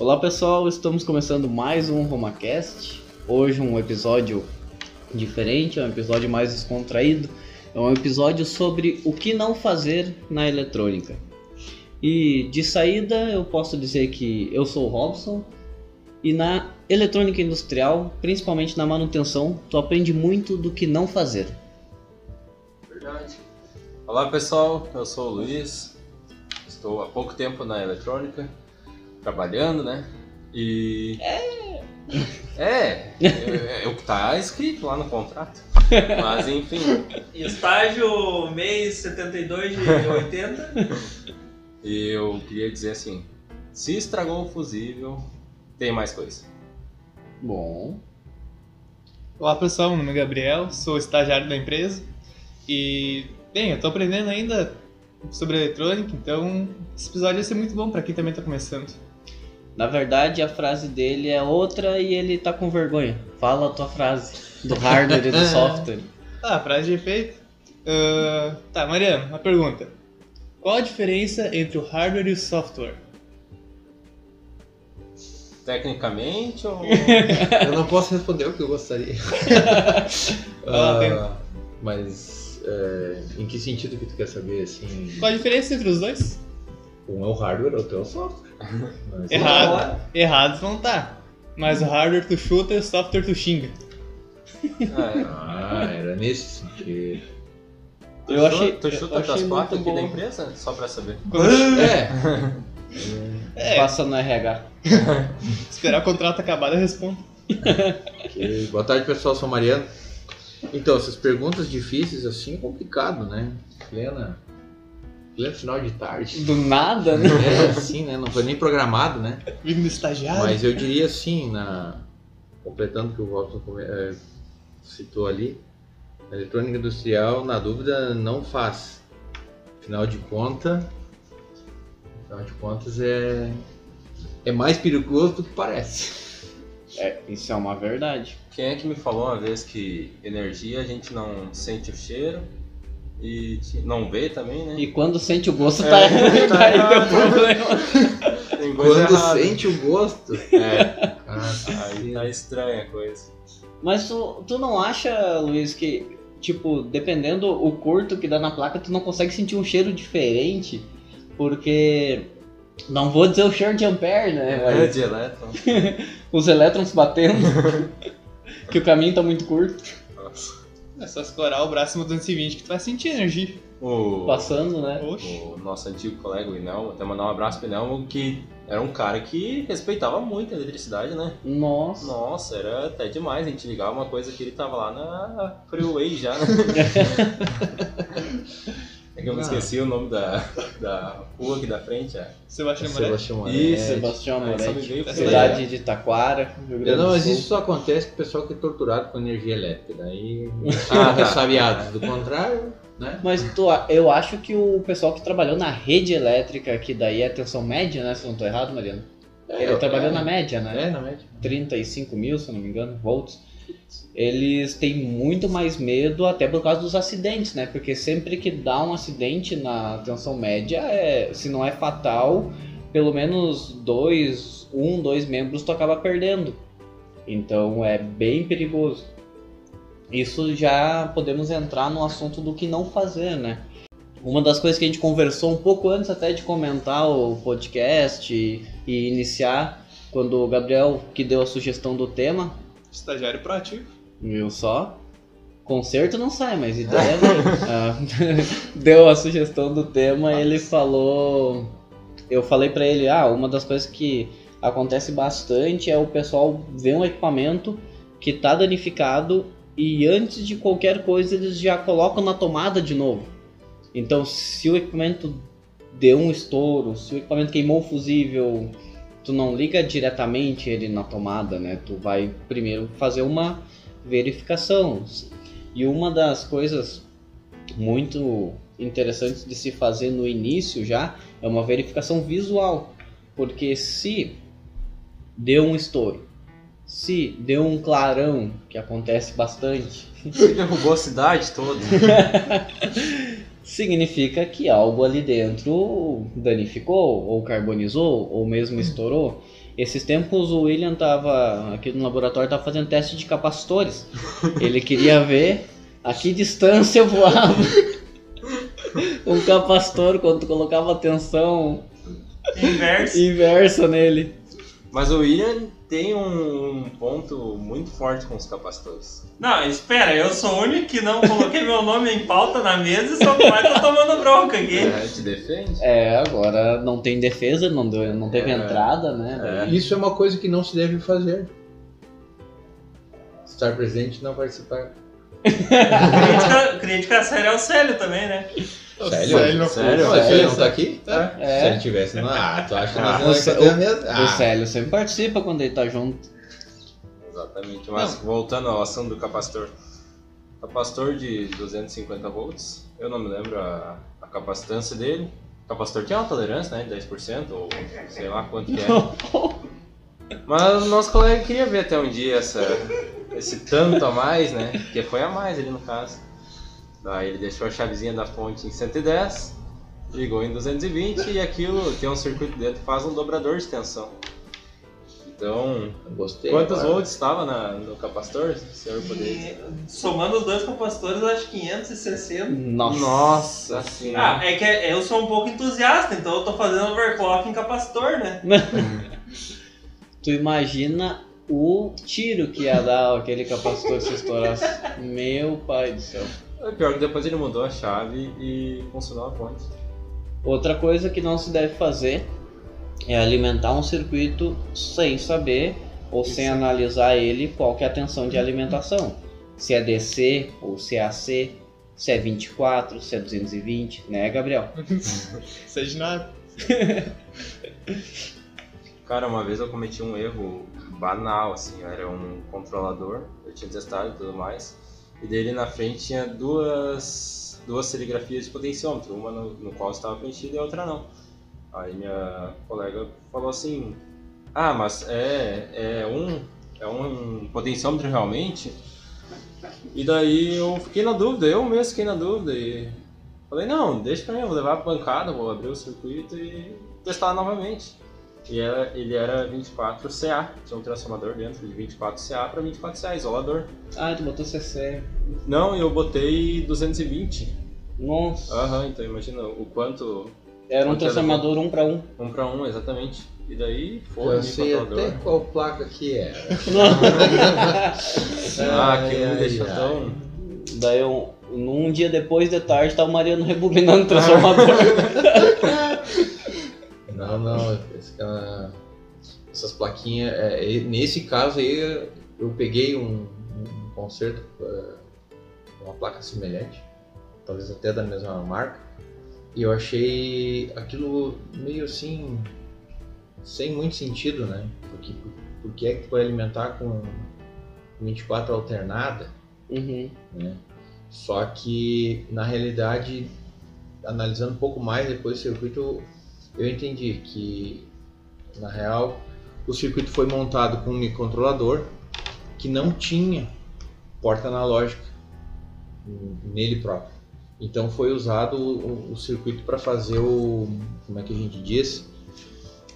Olá pessoal, estamos começando mais um RomaCast. Hoje um episódio diferente, é um episódio mais descontraído. É um episódio sobre o que não fazer na eletrônica. E de saída eu posso dizer que eu sou o Robson e na eletrônica industrial, principalmente na manutenção, tu aprende muito do que não fazer. Verdade. Olá pessoal, eu sou o Luiz. Estou há pouco tempo na eletrônica, trabalhando, né? E. É! É, é, é o que está escrito lá no contrato. Mas enfim. Estágio mês 72 de 80. E eu queria dizer assim: se estragou o fusível, tem mais coisa. Bom, Olá pessoal, meu nome é Gabriel, sou estagiário da empresa e, bem, eu tô aprendendo ainda sobre eletrônica, então esse episódio vai ser muito bom para quem também tá começando. Na verdade a frase dele é outra e ele tá com vergonha. Fala a tua frase do hardware e do software. Tá, frase de efeito. Ah, tá, Mariano, uma pergunta. Qual a diferença entre o hardware e o software? Tecnicamente ou. Eu não posso responder o que eu gostaria. Ah, mas é, em que sentido que tu quer saber assim? Qual a diferença entre os dois? Um é o hardware, outro é o software. Mas- Errado. Errados vão tá. Mas o hardware tu chuta e o software tu xinga. Ah, era nesse sentido. Tu Eu achei- Tu chuta eu achei quatro muito aqui da bom. empresa? Só pra saber. É. É, Passa no RH. esperar o contrato acabar eu respondo. Boa tarde pessoal, sou Mariano. Então, essas perguntas difíceis assim é complicado, né? Plena. Pleno final de tarde. Do nada, né? É assim, né? Não foi nem programado, né? Vindo do estagiário. Mas eu diria assim, na... completando o que o Robson eh, citou ali, a eletrônica industrial, na dúvida, não faz. Afinal de contas, afinal de contas é, é mais perigoso do que parece. É, isso é uma verdade. Quem é que me falou uma vez que energia a gente não sente o cheiro e não vê também, né? E quando sente o gosto, É, tá, tá tá aí errado. o problema. Tem coisa Quando errada. sente o gosto. É, Ah, aí tá estranha a coisa. Mas tu, tu não acha, Luiz, que, tipo, dependendo o curto que dá na placa, tu não consegue sentir um cheiro diferente? Porque. Não vou dizer o cheiro de ampere, né? É, Mas de elétron. os elétrons batendo. que o caminho tá muito curto. É só escorar o braço no 220 que tu vai sentir energia. O, Passando, né? Oxi. o nosso antigo colega, o Inelmo, até mandar um abraço pro Inelmo, que era um cara que respeitava muito a eletricidade, né? Nossa. Nossa, era até demais. A gente ligava uma coisa que ele tava lá na freeway já, né? É que eu me Ah. esqueci o nome da, da rua aqui da frente. É. Sebastião Moretti. Sebastião Moretti. Isso, Sebastião só me Moretti, cidade de Taquara, É, Não, mas isso só acontece com o pessoal que é torturado com energia elétrica. Daí Ah, tá. ressabiados. Do contrário, né? Mas tu, eu acho que o pessoal que trabalhou na rede elétrica, que daí é tensão média, né? Se eu não tô errado, Mariano. Ele trabalhou na média, né? É, na média. 35 mil, se eu não me engano, volts. Eles têm muito mais medo até por causa dos acidentes, né? Porque sempre que dá um acidente na tensão média, é, se não é fatal, pelo menos dois, um, dois membros tu acaba perdendo. Então é bem perigoso. Isso já podemos entrar no assunto do que não fazer, né? Uma das coisas que a gente conversou um pouco antes até de comentar o podcast e, e iniciar, quando o Gabriel que deu a sugestão do tema, Estagiário proativo. viu só? Concerto não sai, mas ideia vem. Ah, deu a sugestão do tema, ele falou. Eu falei pra ele, ah, uma das coisas que acontece bastante é o pessoal ver um equipamento que tá danificado e antes de qualquer coisa eles já colocam na tomada de novo. Então, se o equipamento deu um estouro, se o equipamento queimou o fusível, tu não liga diretamente ele na tomada, né? Tu vai primeiro fazer uma verificação. E uma das coisas muito interessantes de se fazer no início já é uma verificação visual, porque se deu um estouro, se deu um clarão, que acontece bastante, derrubou a cidade toda. significa que algo ali dentro danificou, ou carbonizou, ou mesmo estourou. Esses tempos o William tava aqui no laboratório tava fazendo teste de capacitores. Ele queria ver a que distância voava um capacitor quando colocava tensão Inverso. inversa nele. Mas o William tem um ponto muito forte com os capacitores. Não, espera, eu sou o único que não coloquei meu nome em pauta na mesa e só vai tô tomando bronca aqui. É, te defende. É, agora não tem defesa, não, deu, não teve É. entrada, né? É. Isso é uma coisa que não se deve fazer. Estar presente e não participar. Crítica, crítica séria ao Célio também, né? Sério? Sério, não Sério? Não, ele não tá aqui? É. Se ele tivesse, não. Ah, tu acha que Ah, nós não o Cé- ia ter a mesma? O Ah, Célio sempre participa quando ele tá junto. Exatamente. Mas voltando ao assunto do capacitor. Capacitor de 250 volts, eu não me lembro a, a capacitância dele. O capacitor tinha uma tolerância, né? De 10% ou sei lá quanto que é. Mas o nosso colega queria ver até um dia essa, esse tanto a mais, né? Que foi a mais ali no caso. Daí ele deixou a chavezinha da fonte em 110, ligou em 220 e aquilo tem um circuito dentro que faz um dobrador de tensão. Então, gostei. Quantos agora. volts estava na- no capacitor? Se E, somando os dois capacitores, eu acho 560. Nossa. Nossa senhora. Ah, é que eu sou um pouco entusiasta, então eu tô fazendo overclock em capacitor, né? Tu imagina o tiro que ia dar aquele capacitor se estourasse. Meu pai do céu. É pior que depois ele mudou a chave e funcionou a fonte. Outra coisa que não se deve fazer é alimentar um circuito sem saber ou sem analisar ele qual que é a tensão de alimentação. Se é DC ou se é AC, se é 24, se é 220, né, Gabriel? Seja nada. Cara, uma vez eu cometi um erro banal, assim, eu era um controlador, eu tinha testado e tudo mais, e dele na frente tinha duas, duas serigrafias de potenciômetro, uma no, no qual estava preenchida e outra não. Aí minha colega falou assim, ah, mas é, é um é um potenciômetro realmente? E daí eu fiquei na dúvida, eu mesmo fiquei na dúvida e falei, não, deixa pra mim, eu vou levar pra bancada, vou abrir o circuito e testar novamente. E era, ele era 24 CA, tinha um transformador dentro de 24 CA para 24 CA, isolador. Ah, tu botou CC. Não, eu botei 220. Nossa. Aham, então imagina o quanto. Era um era transformador um para um. Um para um, exatamente. E daí foi Eu o sei até qual placa que é. Ah, aquilo me deixou tão. Daí, um, num dia depois de tarde, tá o Mariano rebobinando o transformador. Não, não, esse essas plaquinhas. é, e nesse caso aí, eu peguei um, um concerto, é, uma placa semelhante, talvez até da mesma marca, e eu achei aquilo meio assim, sem muito sentido, né? Porque, por que é que tu vai alimentar com 24 alternada? Uhum. Só que, na realidade, analisando um pouco mais depois do circuito, eu entendi que, na real, o circuito foi montado com um microcontrolador que não tinha porta analógica nele próprio. Então foi usado o, o circuito para fazer o, como é que a gente diz,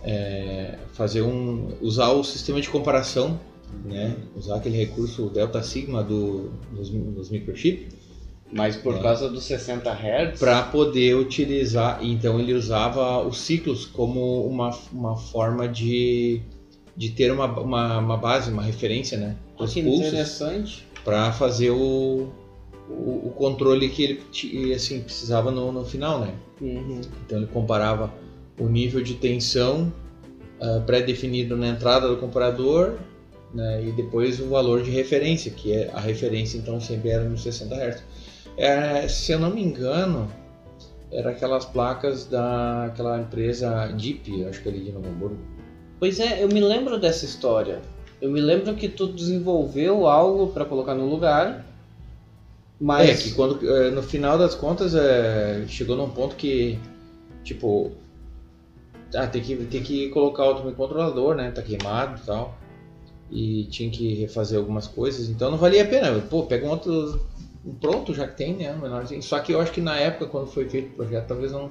É, fazer um, usar o sistema de comparação, né? Usar aquele recurso delta sigma do, dos, dos microchips Mas por É. causa dos 60 Hz. para poder utilizar. Então ele usava os ciclos como uma, uma forma de, de ter uma, uma, uma base, uma referência, né? Os que pulsos interessante. para fazer o, o, o controle que ele assim, precisava no, no final, né? Uhum. Então ele comparava o nível de tensão ah, pré-definido na entrada do comparador né, e depois o valor de referência, que é a referência então sempre era nos 60 Hz. É, se eu não me engano, era aquelas placas daquela empresa Deep, acho que ali de Novo Hamburgo. Pois é, eu me lembro dessa história. Eu me lembro que tu desenvolveu algo para colocar no lugar. Mas É que quando eh, no final das contas eh, chegou num ponto que tipo ah, tem que tem que colocar outro controlador, né? Tá queimado e tal. E tinha que refazer algumas coisas, então não valia a pena. Pô, pega um outro pronto já que tem, né? Menorzinho. Só que eu acho que na época quando foi feito o projeto talvez não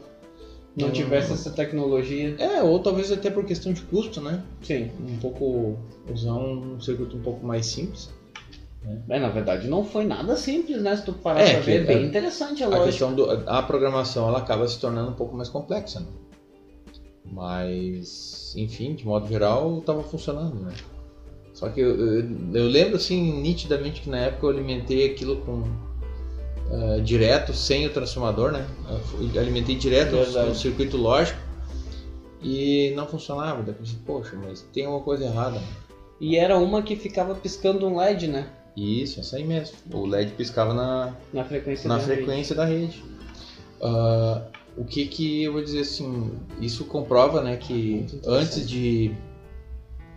Não tivesse essa tecnologia. É, ou talvez até por questão de custo, né? Sim. Um pouco. usar um circuito um pouco mais simples. É, na verdade, não foi nada simples, né? Se tu parar É, pra ver, que- bem é- interessante, é A lógico. questão do, a programação ela acaba se tornando um pouco mais complexa, né? Mas, enfim, de modo geral, estava funcionando, né? Só que eu, eu, eu lembro assim nitidamente que na época eu alimentei aquilo com eh, direto, sem o transformador, né? Eu fui- alimentei direto no circuito lógico e não funcionava. Daí eu pensei, poxa, mas tem alguma coisa errada. E era uma que ficava piscando um LED, né? Isso, essa aí mesmo. O LED piscava na, Na frequência na da rede. frequência da rede. Ah, o que que eu vou dizer assim, isso comprova, né, que antes de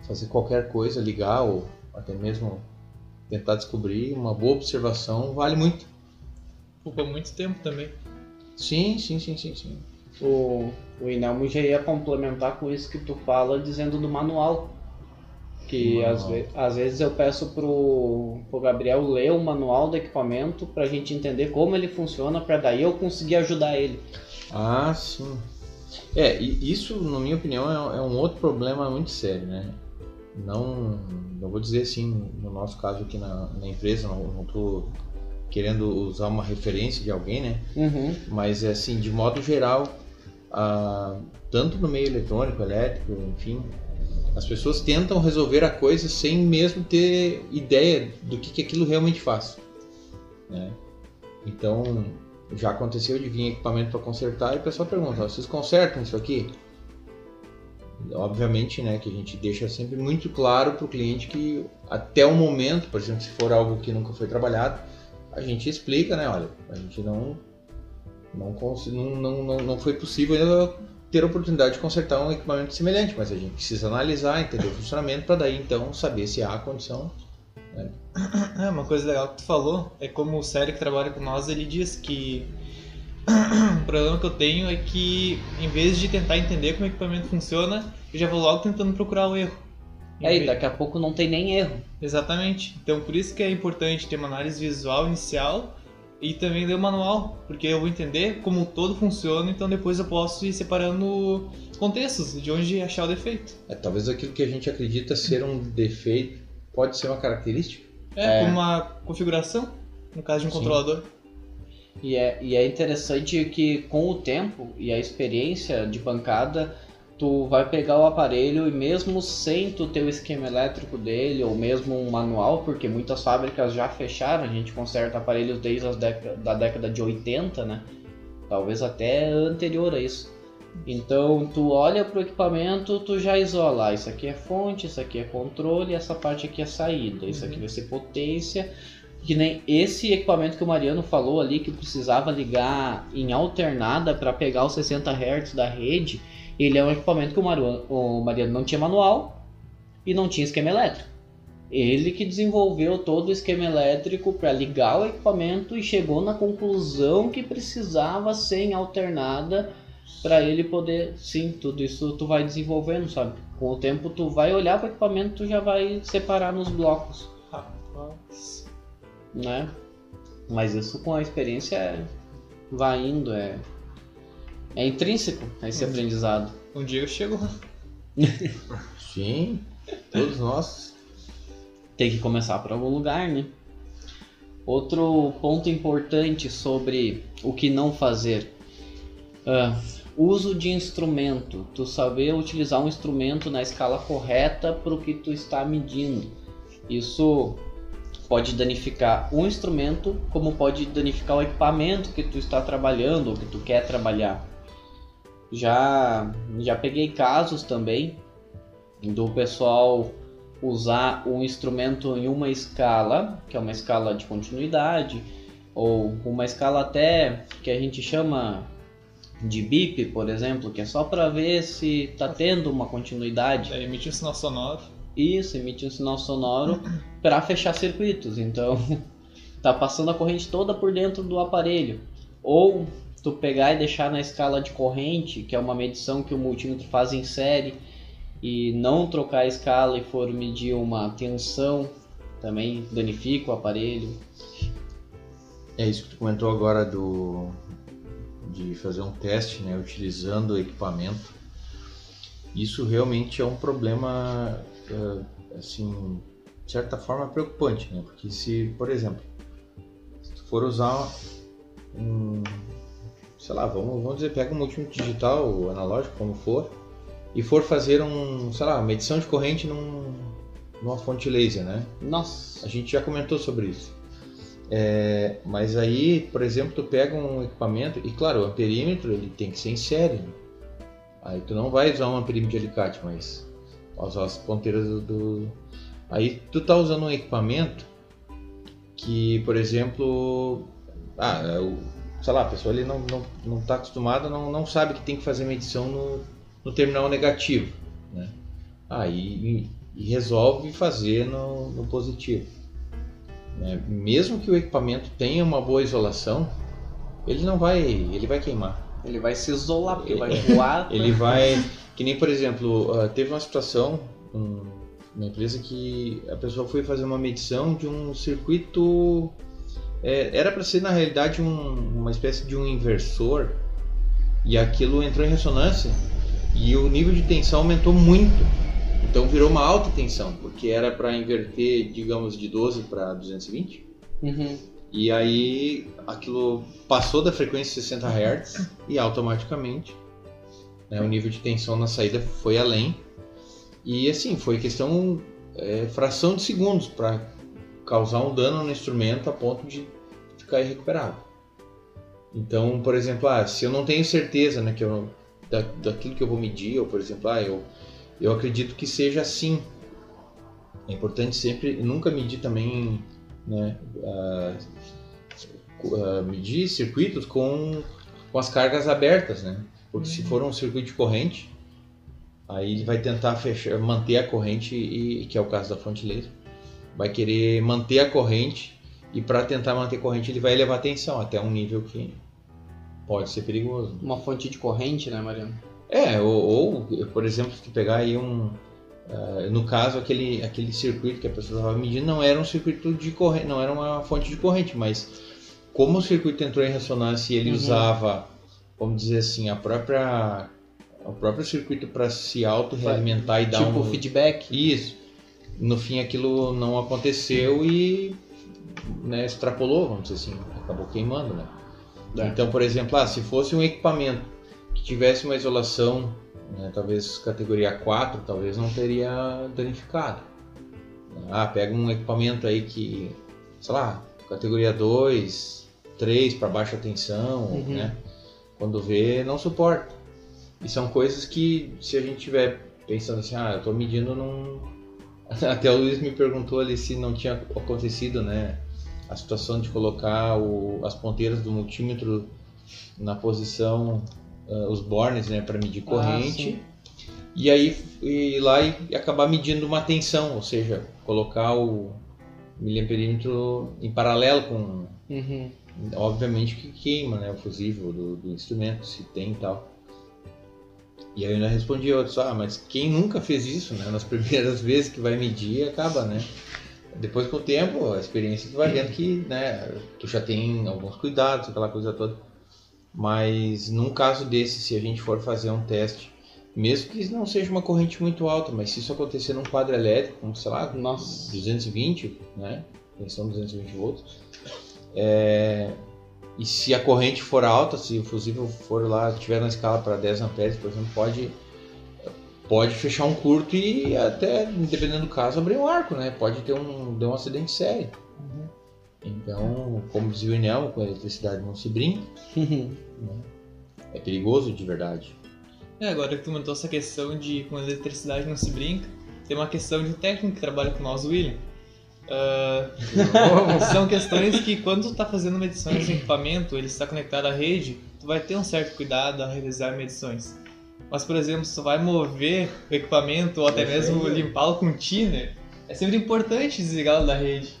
fazer qualquer coisa, ligar ou até mesmo tentar descobrir, uma boa observação vale muito. Poupa muito tempo também. Sim, sim, sim, sim, sim. O, o Inelmo já ia complementar com isso que tu fala, dizendo do manual. Que Manual. às, ve- às vezes eu peço pro, pro Gabriel ler o manual do equipamento pra gente entender como ele funciona, pra daí eu conseguir ajudar ele. Ah, sim. É, isso, na minha opinião, é, é um outro problema muito sério, né? Não, não vou dizer assim, no nosso caso aqui na, na empresa, não, não tô querendo usar uma referência de alguém, né? Uhum. Mas assim, de modo geral, ah, tanto no meio eletrônico, elétrico, enfim, as pessoas tentam resolver a coisa sem mesmo ter ideia do que, que aquilo realmente faz. né? Então, já aconteceu de vir equipamento para consertar e o pessoal pergunta: "Ó, vocês consertam isso aqui? Obviamente, né, que a gente deixa sempre muito claro para o cliente que até o momento, por exemplo, se for algo que nunca foi trabalhado, a gente explica, né, olha, a gente não não, não, não, não, foi possível ainda ter a oportunidade de consertar um equipamento semelhante, mas a gente precisa analisar, entender o funcionamento para daí então saber se há condição. É, uma coisa legal que tu falou é como o Sério que trabalha com nós, ele diz que o problema que eu tenho é que em vez de tentar entender como o equipamento funciona, eu já vou logo tentando procurar o erro. É, e daqui a pouco não tem nem erro. Exatamente. Então por isso que é importante ter uma análise visual inicial e também ler o manual, porque eu vou entender como todo funciona, então depois eu posso ir separando contextos de onde achar o defeito. É, talvez aquilo que a gente acredita ser um defeito pode ser uma característica. É, É. como uma configuração, no caso de um Sim. controlador. E é, e é interessante que com o tempo e a experiência de bancada, tu vai pegar o aparelho e mesmo sem tu ter o esquema elétrico dele ou mesmo um manual, porque muitas fábricas já fecharam, a gente conserta aparelhos desde década, da década de 80, né? Talvez até anterior a isso. Então tu olha pro equipamento, tu já isola, ah, isso aqui é fonte, isso aqui é controle, essa parte aqui é saída, isso aqui vai ser potência, que nem esse equipamento que o Mariano falou ali que precisava ligar em alternada para pegar os 60 Hz da rede, ele é um equipamento que o Mariano, o Mariano não tinha manual e não tinha esquema elétrico. Ele que desenvolveu todo o esquema elétrico para ligar o equipamento e chegou na conclusão que precisava ser em alternada para ele poder, sim, tudo isso tu vai desenvolvendo, sabe? Com o tempo tu vai olhar para o equipamento, tu já vai separar nos blocos Rapaz. né? Mas isso com a experiência vai indo, é, é intrínseco a esse Uhum. aprendizado. Um dia eu chego lá. Sim, todos nós. Tem que começar por algum lugar, né? Outro ponto importante sobre o que não fazer. Ah, uso de instrumento. Tu saber utilizar um instrumento na escala correta para o que tu está medindo. Isso pode danificar o instrumento, como pode danificar o equipamento que tu está trabalhando ou que tu quer trabalhar. Já, já peguei casos também do pessoal usar um instrumento em uma escala, que é uma escala de continuidade, ou uma escala até que a gente chama de bip, por exemplo, que é só para ver se está tendo uma continuidade. Daí emite um sinal sonoro. Isso, emite um sinal sonoro para fechar circuitos. Então, tá passando a corrente toda por dentro do aparelho. Ou tu pegar e deixar na escala de corrente, que é uma medição que o multímetro faz em série, e não trocar a escala e for medir uma tensão, também danifica o aparelho. É isso que tu comentou agora do de fazer um teste, né, utilizando o equipamento. Isso realmente é um problema, eh, assim, de certa forma preocupante, né? Porque se, por exemplo, se tu for usar um, sei lá, vamos, vamos dizer, pega um multímetro digital, analógico, como for, e for fazer um, sei lá, medição de corrente num, numa fonte laser, né? Nossa. A gente já comentou sobre isso. É, mas aí, por exemplo, tu pega um equipamento e claro, o amperímetro ele tem que ser em série. né? Aí tu não vai usar um amperímetro de alicate, mas usar as ponteiras do, do- Aí tu tá usando um equipamento que, por exemplo, ah, é o- sei lá, a pessoa ele não, não, não tá acostumada, não, não sabe que tem que fazer medição no, no terminal negativo, né? Aí e resolve fazer no, no positivo. né? Mesmo que o equipamento tenha uma boa isolação, ele não vai, ele vai queimar. Ele vai se isolar, porque vai voar. Ele vai, que nem por exemplo, ah, teve uma situação, um- uma empresa que a pessoa foi fazer uma medição de um circuito, é, era para ser na realidade um- uma espécie de um inversor e aquilo entrou em ressonância e o nível de tensão aumentou muito. Então virou uma alta tensão, porque era para inverter, digamos, de 12 para 220. Uhum. E aí aquilo passou da frequência 60 Hz e automaticamente né, o nível de tensão na saída foi além. E assim, foi questão, é, fração de segundos para causar um dano no instrumento a ponto de ficar irrecuperável. Então, por exemplo, ah, se eu não tenho certeza né, que eu, da, daquilo que eu vou medir, ou por exemplo, ah, eu, eu acredito que seja assim. É importante sempre nunca medir também né, ah, uh, medir circuitos com, com as cargas abertas, né? Porque se for um circuito de corrente, aí ele vai tentar fechar, manter a corrente e que é o caso da fonte laser, vai querer manter a corrente e para tentar manter a corrente ele vai elevar a tensão até um nível que pode ser perigoso. Uma fonte de corrente, né, Mariano? É, ou, ou, por exemplo, se tu pegar aí um. ah, no caso, aquele, aquele circuito que a pessoa estava medindo não era um circuito de corrente, não era uma fonte de corrente, mas como o circuito entrou em ressonância e ele Uhum. usava, vamos dizer assim, a própria. O próprio circuito para se auto-realimentar e dar tipo um. feedback. Isso. No fim aquilo não aconteceu e né, extrapolou, vamos dizer assim, acabou queimando, né? É. Então, por exemplo, ah, se fosse um equipamento que tivesse uma isolação, né, talvez categoria 4, talvez não teria danificado. Ah, pega um equipamento aí que, sei lá, categoria 2, 3 para baixa tensão, Uhum. né? Quando vê, não suporta. E são coisas que, se a gente tiver pensando assim, ah, eu tô medindo num. Até o Luiz me perguntou ali se não tinha acontecido, né? A situação de colocar o- as ponteiras do multímetro na posição, ah, os bornes, né, para medir Ah, corrente. sim. e aí ir lá e, e acabar medindo uma tensão, ou seja, colocar o miliamperímetro em paralelo com Uhum. obviamente que queima né, o fusível do, do instrumento, se tem e tal. E aí eu ainda respondi eu disse, ah, mas quem nunca fez isso, né? Nas primeiras vezes que vai medir, acaba, né? Depois com o tempo, a experiência tu vai vendo que, né, tu já tem alguns cuidados, aquela coisa toda. Mas num caso desse, se a gente for fazer um teste, mesmo que não seja uma corrente muito alta, mas se isso acontecer num quadro elétrico, como, sei lá, Nossa. 220, né? Tensão 220 volts. É, e se a corrente for alta, se o fusível for lá, tiver na escala para 10 amperes, por exemplo, pode pode fechar um curto e até, dependendo do caso, abrir um arco, né? Pode ter um, ter um acidente sério. Então, como dizia o Inel, com a eletricidade não se brinca, é perigoso de verdade. É, agora que tu comentou essa questão de com eletricidade não se brinca, tem uma questão de um técnico que trabalha com nós, o William. Ah, são questões que quando tu tá fazendo medições em equipamento, ele está conectado à rede, tu vai ter um certo cuidado a realizar medições. Mas, por exemplo, se tu vai mover o equipamento ou até mesmo limpá-lo com thinner, é sempre importante desligá-lo da rede.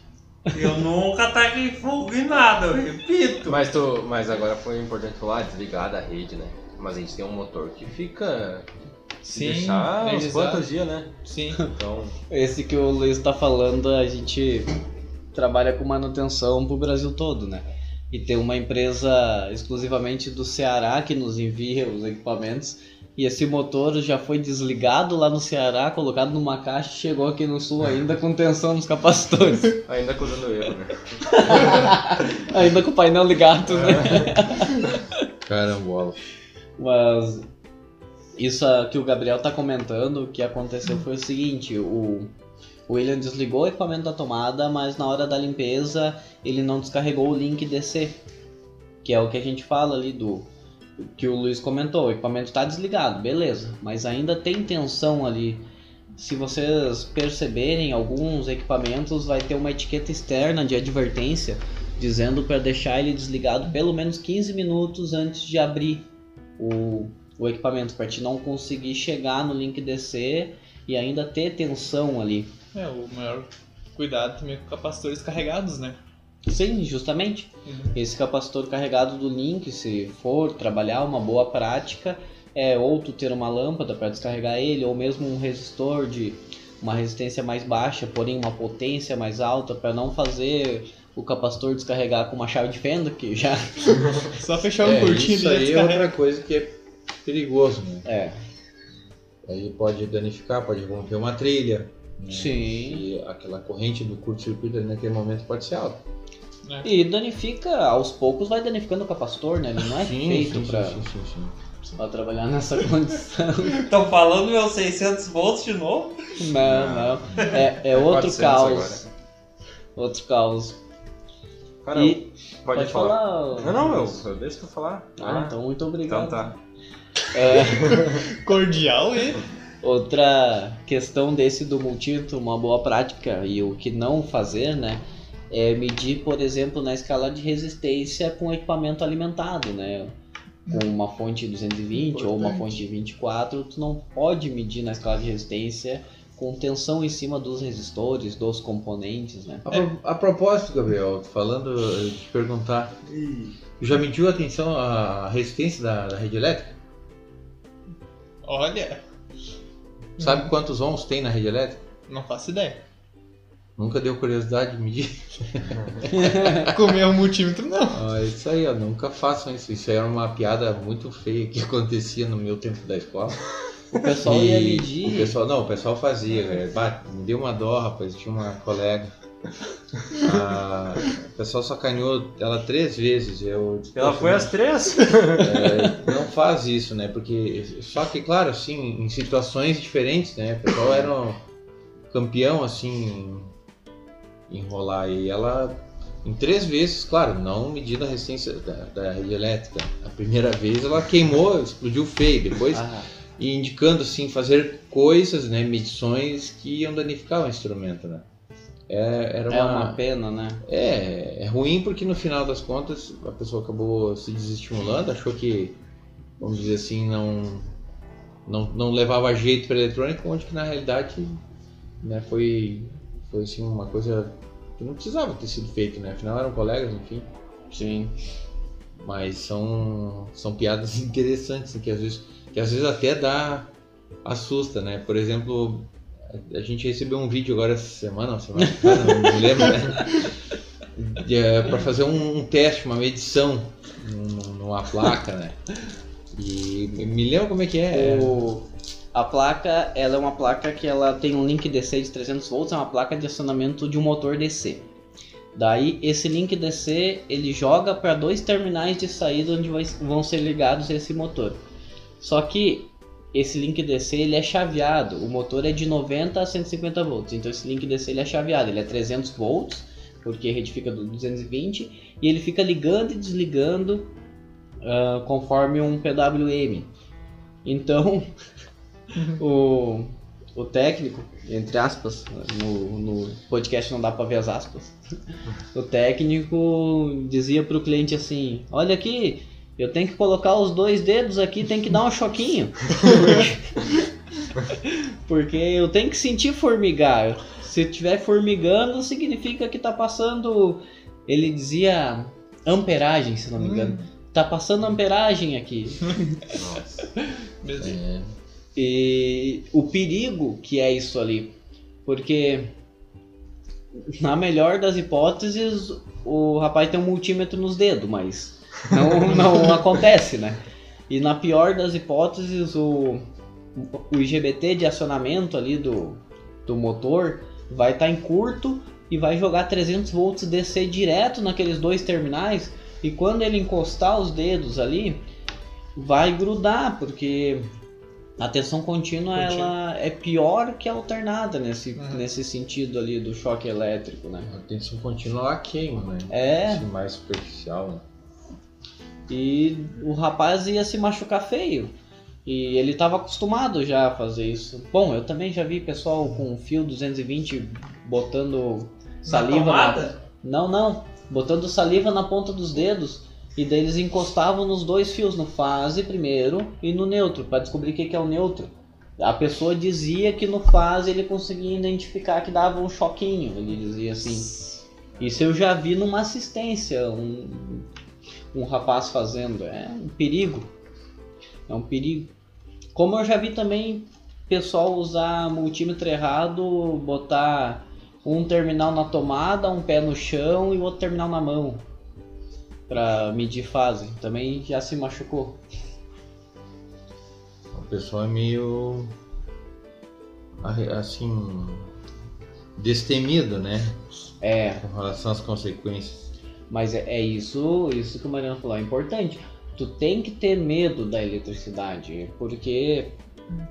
Eu nunca taquei fogo em nada, eu repito. Mas, tu, mas agora foi importante falar, desligar da rede, né? Mas a gente tem um motor que fica. Sim, deixar uns energizado. quantos dias, né? Sim. Então. Esse que o Luiz tá falando, a gente trabalha com manutenção pro Brasil todo, né? e tem uma empresa exclusivamente do Ceará que nos envia os equipamentos. E esse motor já foi desligado lá no Ceará, colocado numa caixa e chegou aqui no sul ainda com tensão nos capacitores. Ainda acusando erro, né? ainda com o painel ligado, né? Carambola. Mas isso ah, que o Gabriel tá comentando, o que aconteceu foi o seguinte, o William desligou o equipamento da tomada, mas na hora da limpeza ele não descarregou o link DC, que é o que a gente fala ali do que o Luiz comentou, o equipamento está desligado, beleza, mas ainda tem tensão ali. Se vocês perceberem, alguns equipamentos vai ter uma etiqueta externa de advertência dizendo para deixar ele desligado pelo menos 15 minutos antes de abrir o, o equipamento, para te não conseguir chegar no link DC e ainda ter tensão ali. É, o maior cuidado também é com capacitores carregados, né? Sim, justamente. Uhum. Esse capacitor carregado do link, se for trabalhar uma boa prática, é ou tu ter uma lâmpada para descarregar ele, ou mesmo um resistor de uma resistência mais baixa, porém uma potência mais alta, para não fazer o capacitor descarregar com uma chave de fenda, que já. Só fechar um É, curtinho isso e aí é outra coisa que é perigoso, né? É. Aí pode danificar, pode romper uma trilha. né? Sim. E aquela corrente do curto-circuito naquele momento pode ser alta. E danifica, aos poucos vai danificando o capacitor, né? Ele não é feito sim, pra, sim, sim, sim. pra trabalhar nessa condição. Estão falando meus 600 volts de novo? Não, não. É, é outro 400 caos. Outro caos. Cara, E pode, falar. falar. Não, não, eu, eu deixo tu falar. Ah, então muito obrigado. Então tá. É, Cordial e. outra questão desse do multímetro, uma boa prática e o que não fazer, né? É medir, por exemplo, na escala de resistência com equipamento alimentado, né? Com uma fonte 220 ou uma Importante. fonte de 24, tu não pode medir na escala de resistência com tensão em cima dos resistores, dos componentes, né? A, pro- a propósito, Gabriel, falando, te perguntar, já mediu a tensão, a resistência da, da rede elétrica? Olha, Sabe quantos ohms tem na rede elétrica? não faço ideia. Nunca deu curiosidade de medir? Comer um multímetro, não. Ah, isso aí, ó, nunca façam isso. Isso aí era uma piada muito feia que acontecia no meu tempo da escola. O pessoal ia E medir. O pessoal, não, o pessoal fazia, velho. Bah, me deu uma dó, rapaz. Tinha uma colega. Ah, o pessoal sacaneou ela três vezes. Eu, disse, Ela "Poxa, foi às três? é, não faz isso, né? Porque. Só que, claro, assim, em situações diferentes, né? O pessoal era um campeão, assim, enrolar. E ela, em três vezes, claro, não medindo a resistência da, da rede elétrica. A primeira vez ela queimou, explodiu feio. Depois Ah, indicando assim fazer coisas, né, medições que iam danificar o instrumento, né? É, era é uma, uma pena, né? é, é ruim porque no final das contas a pessoa acabou se desestimulando, achou que, vamos dizer assim, não não, não levava jeito para eletrônica, onde que na realidade, né, foi foi assim uma coisa que não precisava ter sido feito, né? Afinal eram colegas, enfim. Sim. Mas são, são piadas interessantes que às vezes que às vezes até dá assusta, né? Por exemplo, a- gente recebeu um vídeo agora essa semana, semana passada, não me lembro, né? para fazer um, um teste, uma medição num- numa placa, né? E me lembra como é que é? O, a placa, ela é uma placa que ela tem um link DC de 300 volts, é uma placa de acionamento de um motor DC. Daí esse link DC ele joga para dois terminais de saída onde vai- vão ser ligados esse motor. Só que esse link DC ele é chaveado, o motor é de 90 a 150 volts, então esse link DC ele é chaveado, ele é 300 volts porque retifica do 220 e ele fica ligando e desligando ah, conforme um PWM. Então o, o técnico, entre aspas, no, no podcast não dá pra ver as aspas. O técnico dizia pro cliente assim: Olha aqui, eu tenho que colocar os dois dedos aqui, tem que dar um choquinho. Porque eu tenho que sentir formigar. Se tiver formigando, significa que tá passando. Ele dizia amperagem, se não me engano. Tá passando amperagem aqui. Nossa. É, E o perigo que é isso ali, porque na melhor das hipóteses, o rapaz tem um multímetro nos dedos, mas não, não acontece, né? E na pior das hipóteses, o, o IGBT de acionamento ali do, do motor vai estar em curto e vai jogar 300 volts DC direto naqueles dois terminais e quando ele encostar os dedos ali vai grudar porque a tensão contínua ela é pior que a alternada nesse, Uhum. nesse sentido ali do choque elétrico, né? A tensão contínua ela queima, né? É. Assim, mais superficial, né? E o rapaz ia se machucar feio. E ele estava acostumado já a fazer isso. Bom, eu também já vi pessoal com fio 220 botando saliva Na tomada? Não, não. Botando saliva na ponta dos dedos. E daí eles encostavam nos dois fios, no fase primeiro e no neutro, para descobrir o que que é o neutro. A pessoa dizia que no fase ele conseguia identificar que dava um choquinho. Ele dizia assim. Isso eu já vi numa assistência, um, um rapaz fazendo. É um perigo. É um perigo. Como eu já vi também pessoal usar multímetro errado, botar um terminal na tomada, um pé no chão e o outro terminal na mão para medir fase. Também já se machucou. O pessoal é meio. assim. destemido, né? É, Com relação às consequências. Mas é, é isso, isso que o Mariano falou, é importante. Tu tem que ter medo da eletricidade, porque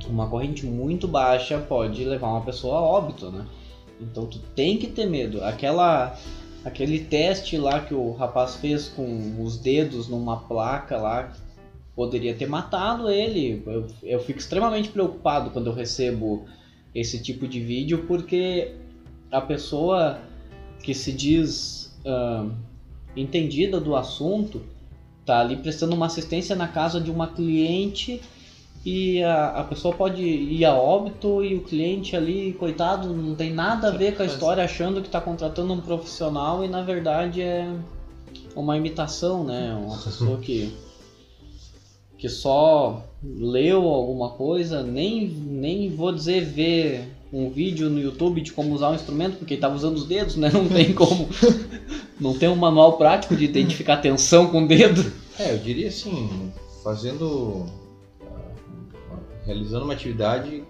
uma corrente muito baixa pode levar uma pessoa a óbito, né? Então tu tem que ter medo. Aquela aquele teste lá que o rapaz fez com os dedos numa placa lá poderia ter matado ele. Eu, eu fico extremamente preocupado quando eu recebo esse tipo de vídeo porque a pessoa que se diz ah, entendida do assunto tá ali prestando uma assistência na casa de uma cliente e a, a pessoa pode ir a óbito e o cliente ali, coitado, não tem nada a ver com a história, achando que está contratando um profissional e na verdade é uma imitação, né? Uma pessoa que, que só leu alguma coisa, nem, nem vou dizer ver um vídeo no YouTube de como usar um instrumento, porque ele estava usando os dedos, né? Não tem como. Não tem um manual prático de identificar tensão com o dedo. É, eu diria assim, fazendo. ah, realizando uma atividade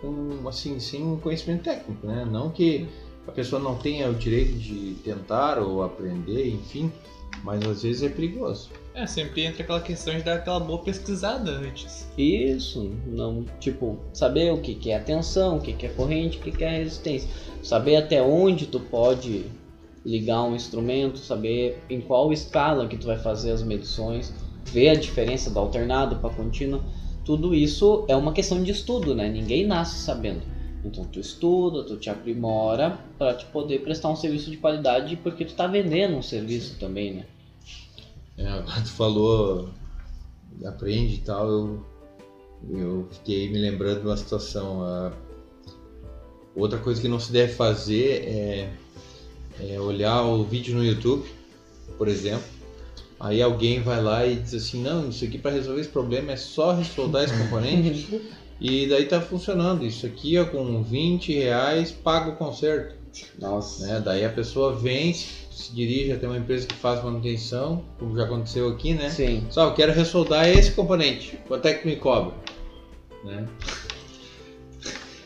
com, assim, sem conhecimento técnico, né? Não que a pessoa não tenha o direito de tentar ou aprender, enfim, mas às vezes é perigoso. É, sempre entra aquela questão de dar aquela boa pesquisada antes. Isso, não, tipo, saber o que, que é a tensão, o que, que é corrente, o que, que é a resistência. Saber até onde tu pode ligar um instrumento, saber em qual escala que tu vai fazer as medições, ver a diferença do alternado para contínuo. Tudo isso é uma questão de estudo, né? Ninguém nasce sabendo. Então tu estuda, tu te aprimora para te poder prestar um serviço de qualidade, porque tu tá vendendo um serviço também, né? É, agora tu falou, aprende e tal, eu, eu fiquei me lembrando de uma situação. outra coisa que não se deve fazer é, é olhar o vídeo no YouTube, por exemplo. Aí alguém vai lá e diz assim, não, isso aqui para resolver esse problema é só resoldar esse componente e daí tá funcionando. Isso aqui ó, com 20 reais paga o conserto. Nossa. né? Daí a pessoa vem, se, se dirige até uma empresa que faz manutenção, como já aconteceu aqui, né? Sim. Só, eu quero ressoldar esse componente. Quanto é que me cobra? Né?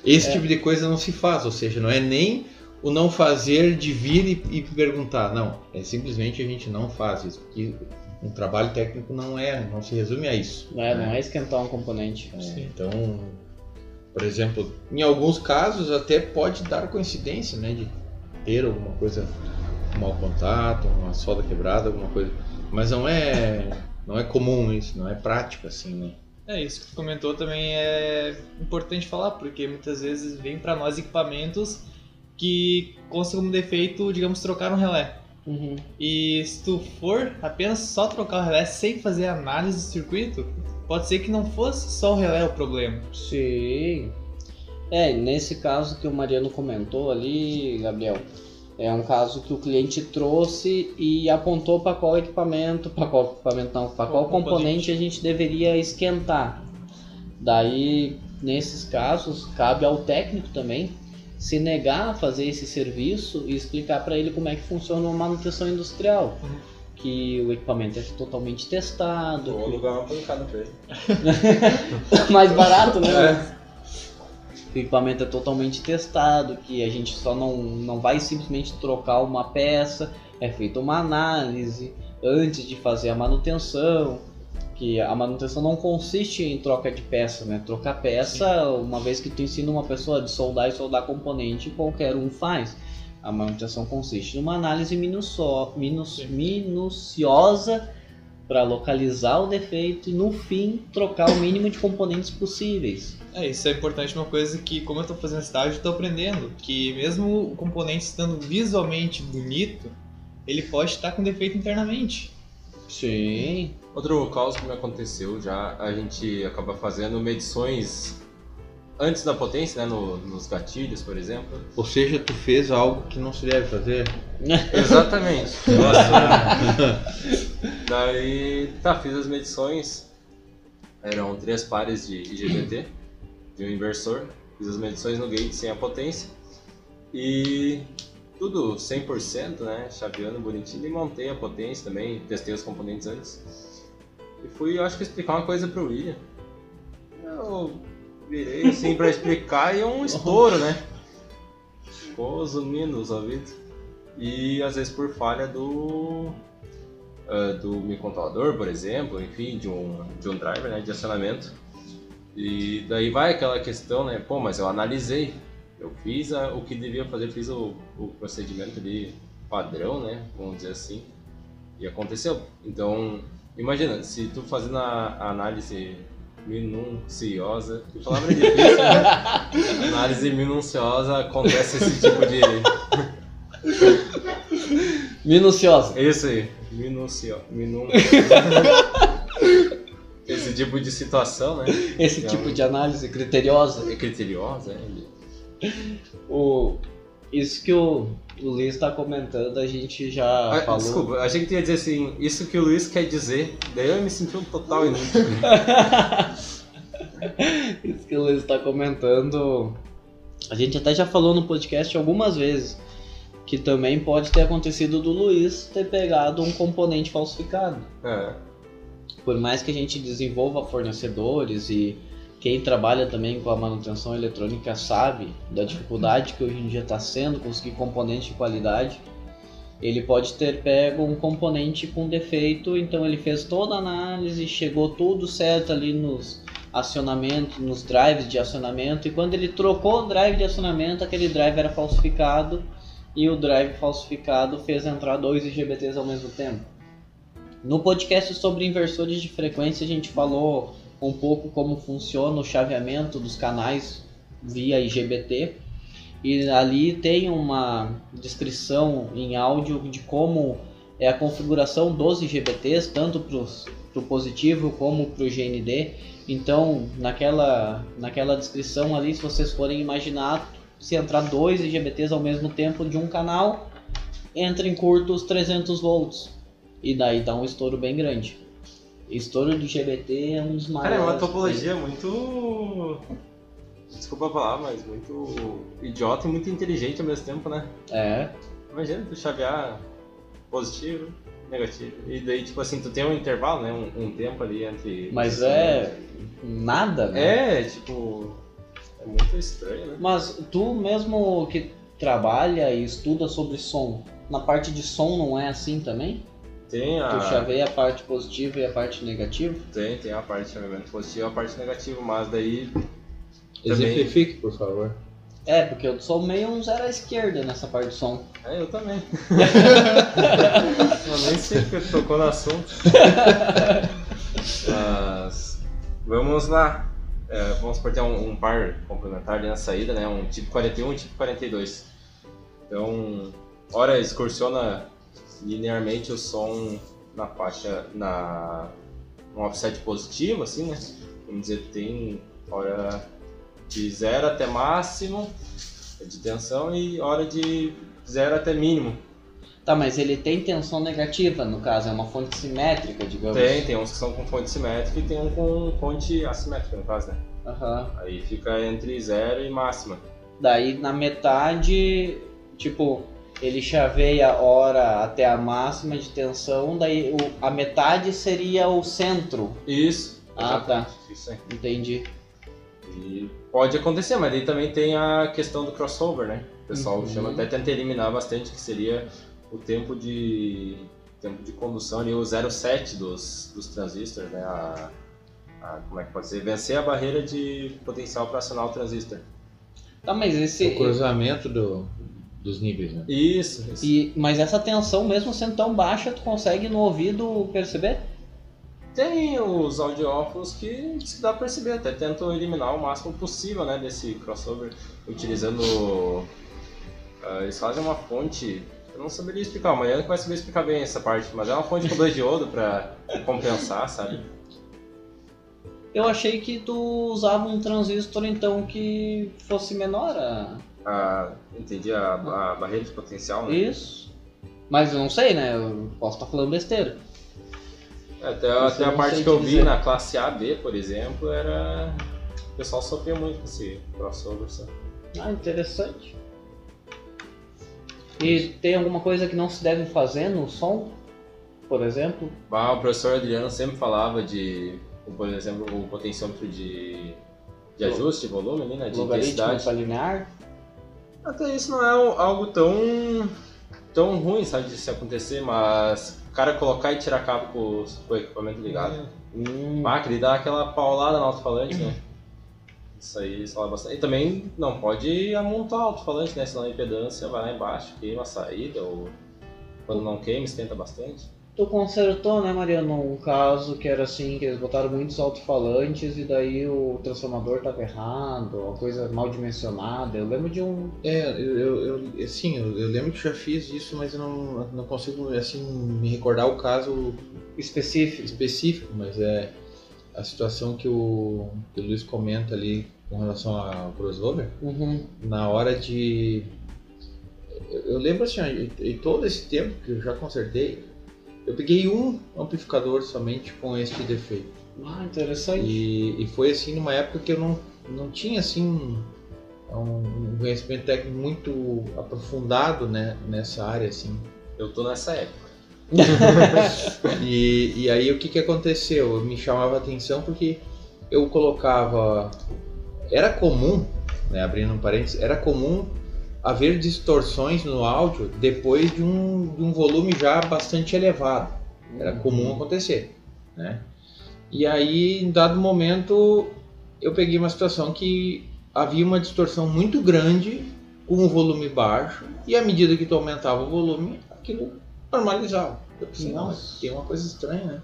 Esse É. tipo de coisa não se faz, ou seja, não é nem o não fazer de vir e, e perguntar, não. É simplesmente a gente não faz isso, porque um trabalho técnico não é, não se resume a isso. Não é, né? não é esquentar um componente. É, então, por exemplo, em alguns casos até pode dar coincidência, né, de ter alguma coisa, um mau contato, uma solda quebrada, alguma coisa, mas não é, não é comum isso, não é prático assim, né? É, isso que tu comentou também é importante falar, porque muitas vezes vem para nós equipamentos que constam como defeito, digamos, trocar um relé. Uhum. E se tu for apenas só trocar o relé sem fazer análise do circuito, pode ser que não fosse só o relé o problema. Sim. É, nesse caso que o Mariano comentou ali, Gabriel, é um caso que o cliente trouxe e apontou para qual equipamento, para qual equipamento não, para qual Qual componente componente. a gente deveria esquentar. Daí, nesses casos, cabe ao técnico também se negar a fazer esse serviço e explicar para ele como é que funciona uma manutenção industrial. Uhum. Que o equipamento é totalmente testado, Vou alugar uma pancada pra ele. mais barato, né? O equipamento é totalmente testado, que a gente só não, não vai simplesmente trocar uma peça, é feita uma análise antes de fazer a manutenção, que a manutenção não consiste em troca de peça, né? Trocar peça, uma vez que tu ensina uma pessoa de soldar e soldar componente, qualquer um faz. A manutenção consiste numa análise minucio, minuciosa para localizar o defeito e no fim trocar o mínimo de componentes possíveis. É, isso é importante, uma coisa que, como eu tô fazendo estágio, tô aprendendo. Que mesmo o componente estando visualmente bonito, ele pode estar com defeito internamente. Sim. Outro caos que me aconteceu já, a gente acaba fazendo medições antes da potência, né, no- nos gatilhos, por exemplo. Ou seja, tu fez algo que não se deve fazer. Exatamente. Nossa. Daí, tá, fiz as medições. Eram três pares de IGBT, de um inversor. Fiz as medições no gate sem a potência. E tudo 100%, né? Chaveando bonitinho. E montei a potência também, testei os componentes antes. E fui, acho que, explicar uma coisa pro William. Eu virei assim pra explicar e é um estouro, né? Ficou zunindo os ouvidos. E às vezes por falha do ah, do microcontrolador, por exemplo, enfim, de um, de um driver né, de acionamento. E daí vai aquela questão, né? Pô, mas eu analisei, eu fiz a- o que devia fazer, fiz o, o procedimento ali padrão, né? Vamos dizer assim. E aconteceu. Então, imagina, se tu fazendo a, análise minuciosa, que palavra difícil, né? análise minuciosa, acontece esse tipo de, Minuciosa. Isso aí, minucio, minun... Esse tipo de situação, né? Esse Então- tipo de análise criteriosa. É criteriosa, é. O, isso que o, o Luiz está comentando, a gente já Ah, falou. desculpa, que tu ia dizer assim, isso que o Luiz quer dizer, daí eu me senti um total inútil. Isso que o Luiz está comentando. A gente até já falou no podcast algumas vezes que também pode ter acontecido do Luiz ter pegado um componente falsificado. É, Por mais que a gente desenvolva fornecedores e quem trabalha também com a manutenção eletrônica sabe da dificuldade que hoje em dia está sendo conseguir componente de qualidade. Ele pode ter pego um componente com defeito, então ele fez toda a análise, chegou tudo certo ali nos acionamentos, nos drives de acionamento, e quando ele trocou o drive de acionamento, aquele drive era falsificado e o drive falsificado fez entrar dois IGBTs ao mesmo tempo. No podcast sobre inversores de frequência, a gente falou um pouco como funciona o chaveamento dos canais via IGBT. E ali tem uma descrição em áudio de como é a configuração dos IGBTs, tanto para o positivo como para o GND. Então, naquela, naquela descrição ali, se vocês forem imaginar, se entrar dois IGBTs ao mesmo tempo de um canal, entra em curto os 300 volts. E daí dá um estouro bem grande. Estouro de GBT é um dos Cara, maiores. é uma topologia muito. Desculpa a palavra, mas muito idiota e muito inteligente ao mesmo tempo, né? É, Imagina tu chavear positivo, negativo. E daí, tipo assim, tu tem um intervalo, né? Um, um tempo ali entre. mas é nada, né? É, tipo. É muito estranho, né? Mas tu mesmo que trabalha e estuda sobre som, na parte de som não é assim também? Tem a. Tu chaveia a parte positiva e a parte negativa? Tem, tem a parte de chaveamento positivo e a parte negativa, mas daí. Também- Exemplifique, por favor. É, porque eu sou meio um zero à esquerda nessa parte de som. É, eu também. eu nem sei porque tocou no assunto. Mas. Vamos lá. É, vamos por ter um, um par complementar ali na saída, né? Um tipo 41 e um tipo 42. Então, hora excursiona linearmente o som na faixa, na um offset positivo, assim, né? Vamos dizer, tem hora de zero até máximo de tensão e hora de zero até mínimo. Tá, mas ele tem tensão negativa, no caso, é uma fonte simétrica, digamos. Tem, tem uns que são com fonte simétrica e tem um com fonte assimétrica, no caso, né? Aham. Aí fica entre zero e máxima. Daí na metade, tipo, ele chaveia a hora até a máxima de tensão, daí o- a metade seria o centro. Isso. Ah, tá. Isso aí. Entendi. E pode acontecer, mas aí também tem a questão do crossover, né? O pessoal Uhum. chama até tenta eliminar bastante, que seria o tempo de tempo de condução ali, o 07 dos, dos transistores, né? A, a- como é que pode ser? Vencer a barreira de potencial para acionar o transistor. Tá, mas esse. O cruzamento do, dos níveis, né? Isso, isso. E, mas essa tensão, mesmo sendo tão baixa, tu consegue no ouvido perceber? Tem os audiófonos que se dá pra perceber, até tentam eliminar o máximo possível né, desse crossover, utilizando. ah, eles fazem uma fonte. Eu não saberia explicar, amanhã que vai saber explicar bem essa parte, mas é uma fonte com dois diodo pra compensar, sabe? Eu achei que tu usava um transistor então que fosse menor a. Ah, entendi a, a barreira de potencial, né? Isso. Mas eu não sei, né? Eu posso estar falando besteira. É, Até, até a parte que eu vi dizer. na classe A, B, por exemplo, era. O pessoal sofria muito com esse crossover, sabe? Ah, interessante. E tem alguma coisa que não se deve fazer no som? Por exemplo? Ah, o professor Adriano sempre falava de, por exemplo, o potenciômetro de, de ajuste de volume, né, de intensidade. linear? Até isso não é algo tão, tão ruim, sabe, de se acontecer, mas o cara colocar e tirar cabo com, o- com o equipamento ligado, Hum, ah, que ele dá aquela paulada no alto-falante, né? Isso aí fala bastante. E também não pode amontar o alto-falante, né? Senão a impedância vai lá embaixo, queima a saída, ou quando não queima, esquenta bastante. Tu consertou, né, Mariano, um caso que era assim, que eles botaram muitos alto-falantes e daí o transformador tava errado, a coisa mal dimensionada. Eu lembro de um. É, eu, eu, eu assim, eu, eu lembro que já fiz isso, mas eu não, não consigo assim me recordar o caso específico. específico, mas é a situação que o, que o Luiz comenta ali com relação ao crossover, Uhum. na hora de. Eu, lembro assim, ó, e, e todo esse tempo que eu já consertei, eu peguei um amplificador somente com este defeito. Ah, interessante. E, e foi assim numa época que eu não, não tinha assim um, um conhecimento técnico muito aprofundado né, nessa área assim. Eu tô nessa época. E, e aí o que, que aconteceu? Me chamava a atenção porque eu colocava. Era comum, né, abrindo um parênteses, era comum haver distorções no áudio depois de um, de um volume já bastante elevado. Era comum acontecer, né? E aí, em dado momento, eu peguei uma situação que havia uma distorção muito grande com um volume baixo e à medida que tu aumentava o volume, aquilo normalizava. Eu pensei, não, Nossa. tem uma coisa estranha, né?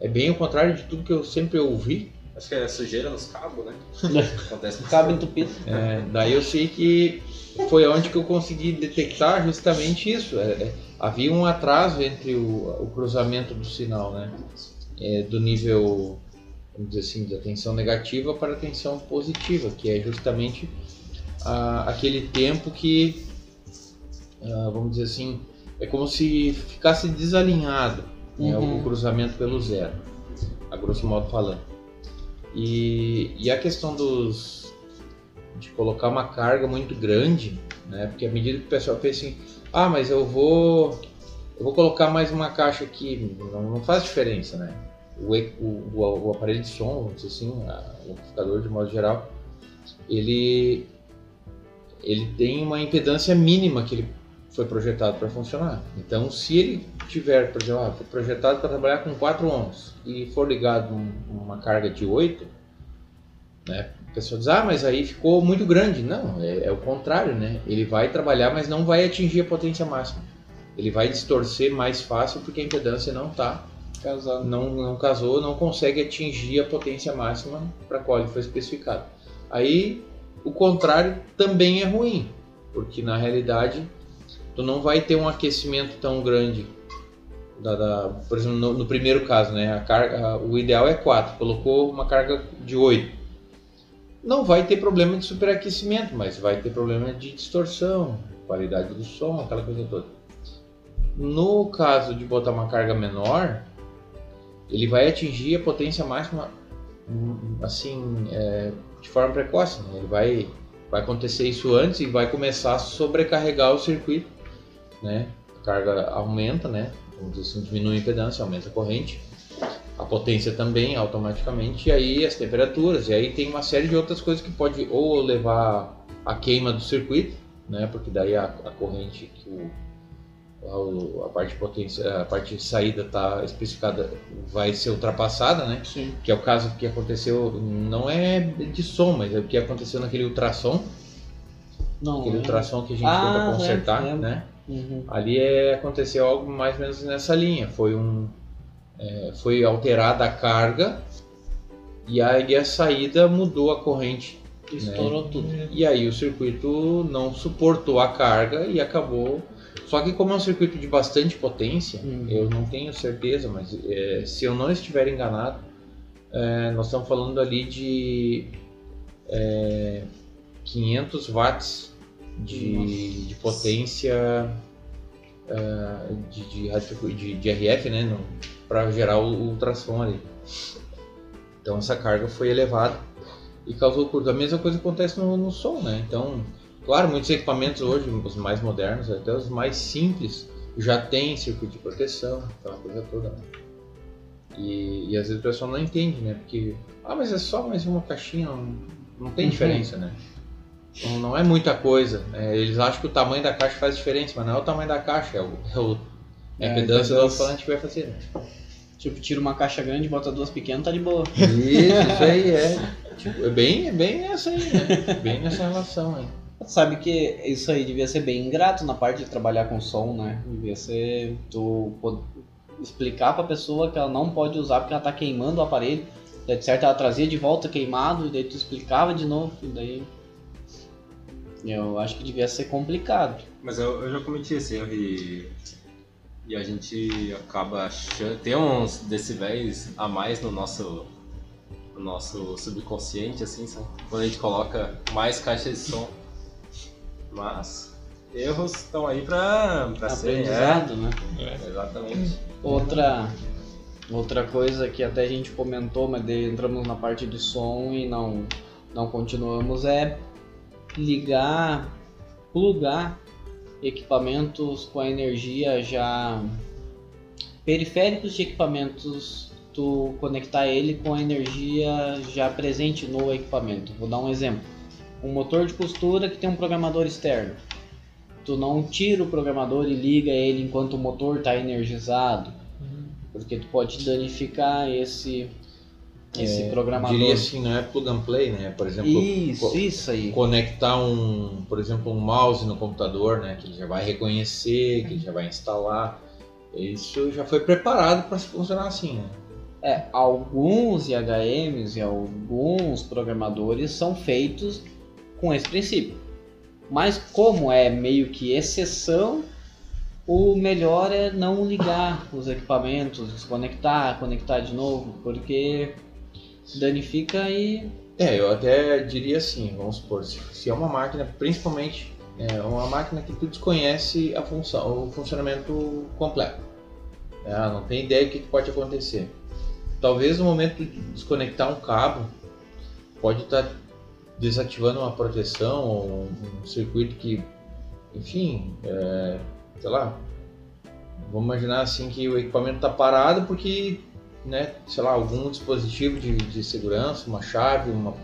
É bem o contrário de tudo que eu sempre ouvi. Acho que é sujeira nos cabos, né? Acontece Cabo entupido. É, daí eu sei que foi onde que eu consegui detectar justamente isso. É, é, havia um atraso entre o, o cruzamento do sinal, né? É, do nível, vamos dizer assim, da tensão negativa para a tensão positiva, que é justamente ah, aquele tempo que, ah, vamos dizer assim, é como se ficasse desalinhado né, Uhum. o cruzamento pelo zero, a grosso modo falando. E, e a questão dos de colocar uma carga muito grande, né? Porque à medida que o pessoal pensa assim, ah, mas eu vou eu vou colocar mais uma caixa aqui, não, não faz diferença, né? O, o, o aparelho de som, vamos dizer assim, a- o amplificador de modo geral, ele ele tem uma impedância mínima que ele foi projetado para funcionar. Então, se ele tiver, por exemplo, ah, foi projetado para trabalhar com 4 ohms e for ligado um- uma carga de 8, né? Pessoa diz, ah, mas aí ficou muito grande. Não, é, é o contrário, né? Ele vai trabalhar, mas não vai atingir a potência máxima. Ele vai distorcer mais fácil porque a impedância não tá, Casado. não, não casou, não consegue atingir a potência máxima para a qual ele foi especificado. Aí, o contrário também é ruim, porque na realidade tu não vai ter um aquecimento tão grande. Da, da- por exemplo, no, no primeiro caso, né, a carga, a- o ideal é 4, colocou uma carga de 8. Não vai ter problema de superaquecimento, mas vai ter problema de distorção, qualidade do som, aquela coisa toda. No caso de botar uma carga menor, ele vai atingir a potência máxima assim é, de forma precoce, né? ele vai, vai acontecer isso antes e vai começar a sobrecarregar o circuito, né? A carga aumenta, né? Vamos dizer assim, diminui a impedância, aumenta a corrente. A potência também automaticamente, e aí as temperaturas, e aí tem uma série de outras coisas que pode ou levar a queima do circuito, né? Porque daí a, a corrente que o, a, a parte de potência, a parte de saída está especificada vai ser ultrapassada, né? Sim. Que é o caso que aconteceu, não é de som, mas é o que aconteceu naquele ultrassom, Não. aquele ultrassom que a gente Ah, lembro, consertar, lembro. né? Uhum. Ali é, aconteceu algo mais ou menos nessa linha. Foi um, é, foi alterada a carga e aí a saída mudou a corrente. Estourou tudo. E aí o circuito não suportou a carga e acabou. Só que como é um circuito de bastante potência, Uhum. eu não tenho certeza, mas é, se eu não estiver enganado, é, nós estamos falando ali de é, 500 watts de, de potência é, de, de, de, de RF, né, para gerar o, o ultrassom ali. Então essa carga foi elevada e causou curto. A mesma coisa acontece no, no som, né? Então, claro, muitos equipamentos hoje, os mais modernos, até os mais simples, já tem circuito de proteção, aquela coisa toda. Né? E, e às vezes o pessoal não entende, né? Porque, ah, mas é só mais uma caixinha, não, não tem Uhum. diferença, né? Não, não é muita coisa. né? Eles acham que o tamanho da caixa faz diferença, mas não é o tamanho da caixa, é, o, é, o, é a É, falante vai fazer. Né? Tipo, tira uma caixa grande, bota duas pequenas, tá de boa. Isso, isso aí é. Tipo, é bem, é bem essa aí, né? Bem nessa relação aí. Sabe que isso aí devia ser bem ingrato na parte de trabalhar com som, né? Devia ser tu explicar pra pessoa que ela não pode usar porque ela tá queimando o aparelho. Daí, de certo, ela trazia de volta queimado, e daí tu explicava de novo, e daí. Eu acho que devia ser complicado. Mas eu, eu já cometi esse erro e, e a gente acaba achando. Tem uns decibéis a mais no nosso, no nosso subconsciente, assim, sabe? Quando a gente coloca mais caixas de som. Mas erros estão aí pra, pra ser. Aprendizado, né? É, exatamente. Outra, outra coisa que até a gente comentou, mas daí entramos na parte do som e não, não continuamos, é ligar, plugar equipamentos com a energia já periféricos de equipamentos, tu conectar ele com a energia já presente no equipamento. Vou dar um exemplo. Um motor de costura que tem um programador externo. Tu não tira o programador e liga ele enquanto o motor está energizado, porque tu pode danificar esse esse É, programador. Diria assim, não é plug and play, né? Por exemplo, Isso, co- isso aí. conectar um, por exemplo, um mouse no computador, né? Que ele já vai reconhecer, que ele já vai instalar. Isso já foi preparado para funcionar assim, né? É, alguns IHMs e alguns programadores são feitos com esse princípio. Mas como é meio que exceção, o melhor é não ligar os equipamentos, desconectar, conectar de novo, porque danifica e É, eu até diria assim, vamos supor, se, se é uma máquina, principalmente é uma máquina que tu desconhece a função, o funcionamento completo. Ah, não tem ideia do que pode acontecer. Talvez no momento de desconectar um cabo, pode estar desativando uma proteção ou um circuito que, enfim, é, sei lá, vamos imaginar assim que o equipamento está parado porque né, sei lá, algum dispositivo de, de segurança, uma chave, uma,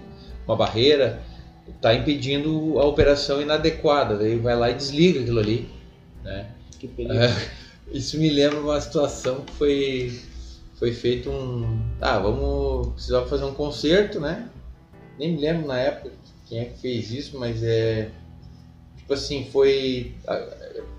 uma barreira, está impedindo a operação inadequada. Daí vai lá e desliga aquilo ali. Né? que perigo. É, isso me lembra uma situação que foi, foi feito um. Ah, vamos. Precisava fazer um concerto, né? Nem me lembro na época quem é que fez isso, mas é. Tipo assim, foi.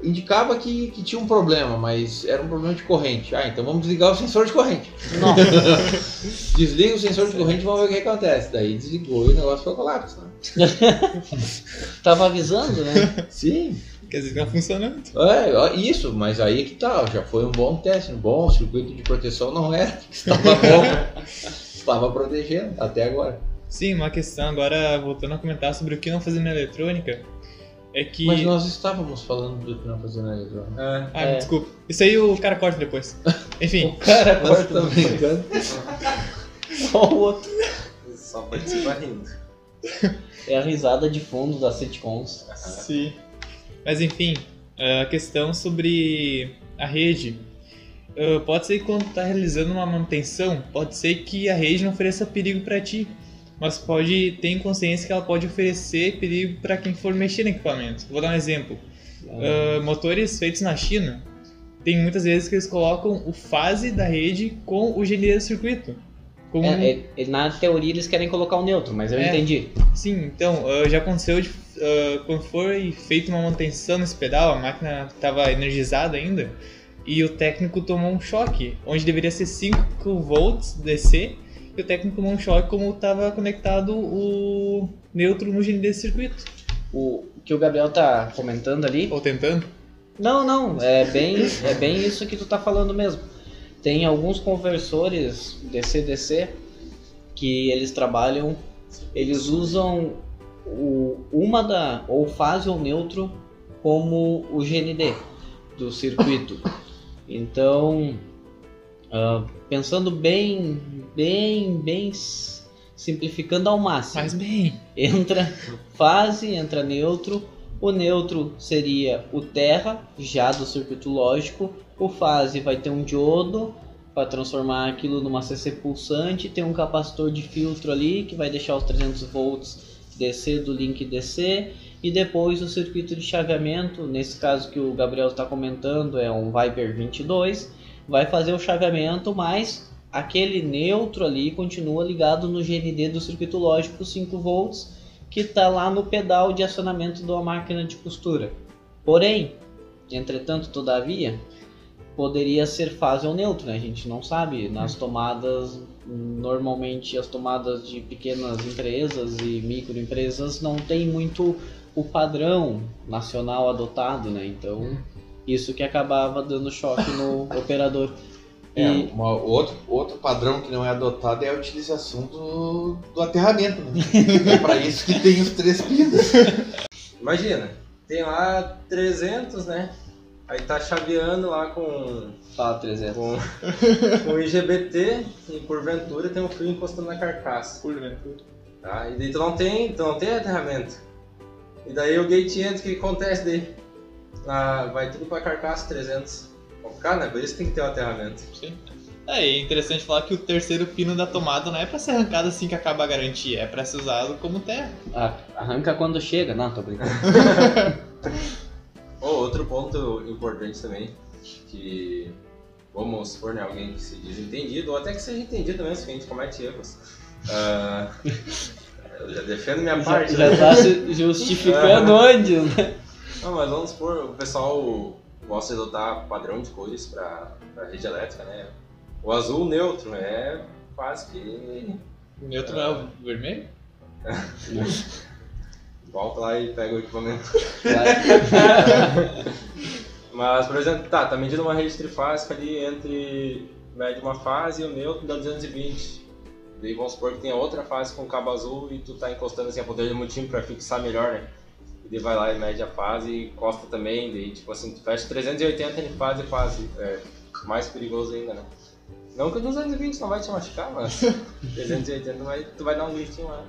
Indicava que, que tinha um problema, mas era um problema de corrente. Ah, então vamos desligar o sensor de corrente. Nossa, Desliga o sensor de corrente e vamos ver o que acontece. Daí desligou e o negócio foi colapso. Né? tava avisando, né? Sim, Quer dizer que tá funcionando. é, isso, mas aí que tal, já foi um bom teste, um bom circuito de proteção não era, estava bom, estava protegendo até agora. Sim, uma questão agora, voltando a comentar sobre o que não fazer na eletrônica, é que. Mas nós estávamos falando do que não fazer na eletrônica. É, Ah, É. desculpa. Isso aí o cara corta depois. Enfim, Cara, Você tá brincando? só o outro. só participa rindo. É a risada de fundo das sitcoms. Sim. Mas enfim, a questão sobre a rede. Uh, Pode ser que quando tu tá realizando uma manutenção, pode ser que a rede não ofereça perigo para ti, mas pode ter consciência que ela pode oferecer perigo para quem for mexer no equipamento. Vou dar um exemplo. Uh, motores feitos na China, tem muitas vezes que eles colocam o fase da rede com o GND do circuito. É, é- é- na teoria eles querem colocar o neutro, mas eu É. entendi. Sim, então, ah, já aconteceu de, ah, quando foi feita uma manutenção nesse pedal, a máquina estava energizada ainda, e o técnico tomou um choque, onde deveria ser 5 volts DC, e o técnico tomou um choque como estava conectado o neutro no GND desse circuito. O que o Gabriel tá comentando ali. Ou tentando. Não, não, é bem, é bem isso que tu tá falando mesmo. Tem alguns conversores DC-DC que eles trabalham, eles usam o, uma da, ou fase ou neutro como o GND do circuito. Então, ah, pensando bem, bem, bem simplificando ao máximo Mas bem, entra fase, entra neutro. O neutro seria o terra, já do circuito lógico. O fase vai ter um diodo para transformar aquilo numa CC pulsante. Tem um capacitor de filtro ali que vai deixar os 300 volts DC do link DC. E depois o circuito de chaveamento, nesse caso que o Gabriel está comentando, é um Viper 22, vai fazer o chaveamento, mas aquele neutro ali continua ligado no GND do circuito lógico 5 volts que está lá no pedal de acionamento de uma máquina de costura. Porém, entretanto, todavia, poderia ser fase ou neutro, né? A gente não sabe. Nas tomadas, normalmente as tomadas de pequenas empresas e microempresas não tem muito o padrão nacional adotado, né? Então, isso que acabava dando choque no operador. É, E- uma- outro, outro padrão que não é adotado é a utilização do, do aterramento. Né? é para isso que tem os três pinos. Imagina, tem lá 300, né? Aí tá chaveando lá com, Fala 300. com, com IGBT e porventura tem um fio encostando na carcaça. porventura. Tá? E daí tu não tem, tu não tem aterramento. E daí o gate entra, o que acontece daí? Ah, vai tudo pra carcaça 300. Complicado, né? Por isso tem que ter um aterramento. Sim. É, e é interessante falar que o terceiro pino da tomada não é para ser arrancado assim que acaba a garantia, é para ser usado como terra. Ah, arranca quando chega. Não, tô brincando. Oh, outro ponto importante também, que vamos supor, né, alguém que se diz entendido, ou até que seja entendido mesmo, que a gente comete erros. Ah, eu já defendo minha Já, parte, já né? tá se justificando antes, né? Não, mas vamos supor, o pessoal gosta de adotar padrão de cores para rede elétrica, né? O azul neutro é quase que O neutro é o vermelho? volta lá e pega o equipamento. Mas, por exemplo, tá, tá medindo uma rede trifásica ali entre mede uma fase e o neutro dá 220. Daí vamos supor que tem a outra fase com cabo azul e tu tá encostando assim a ponteira de multímetro pra fixar melhor, né? E daí vai lá e mede a fase e encosta também, daí tipo assim, tu fecha 380 entre fase e fase. É mais perigoso ainda, né? Não que o 220 não vai te machucar, mas 380 vai, tu vai dar um gritinho lá.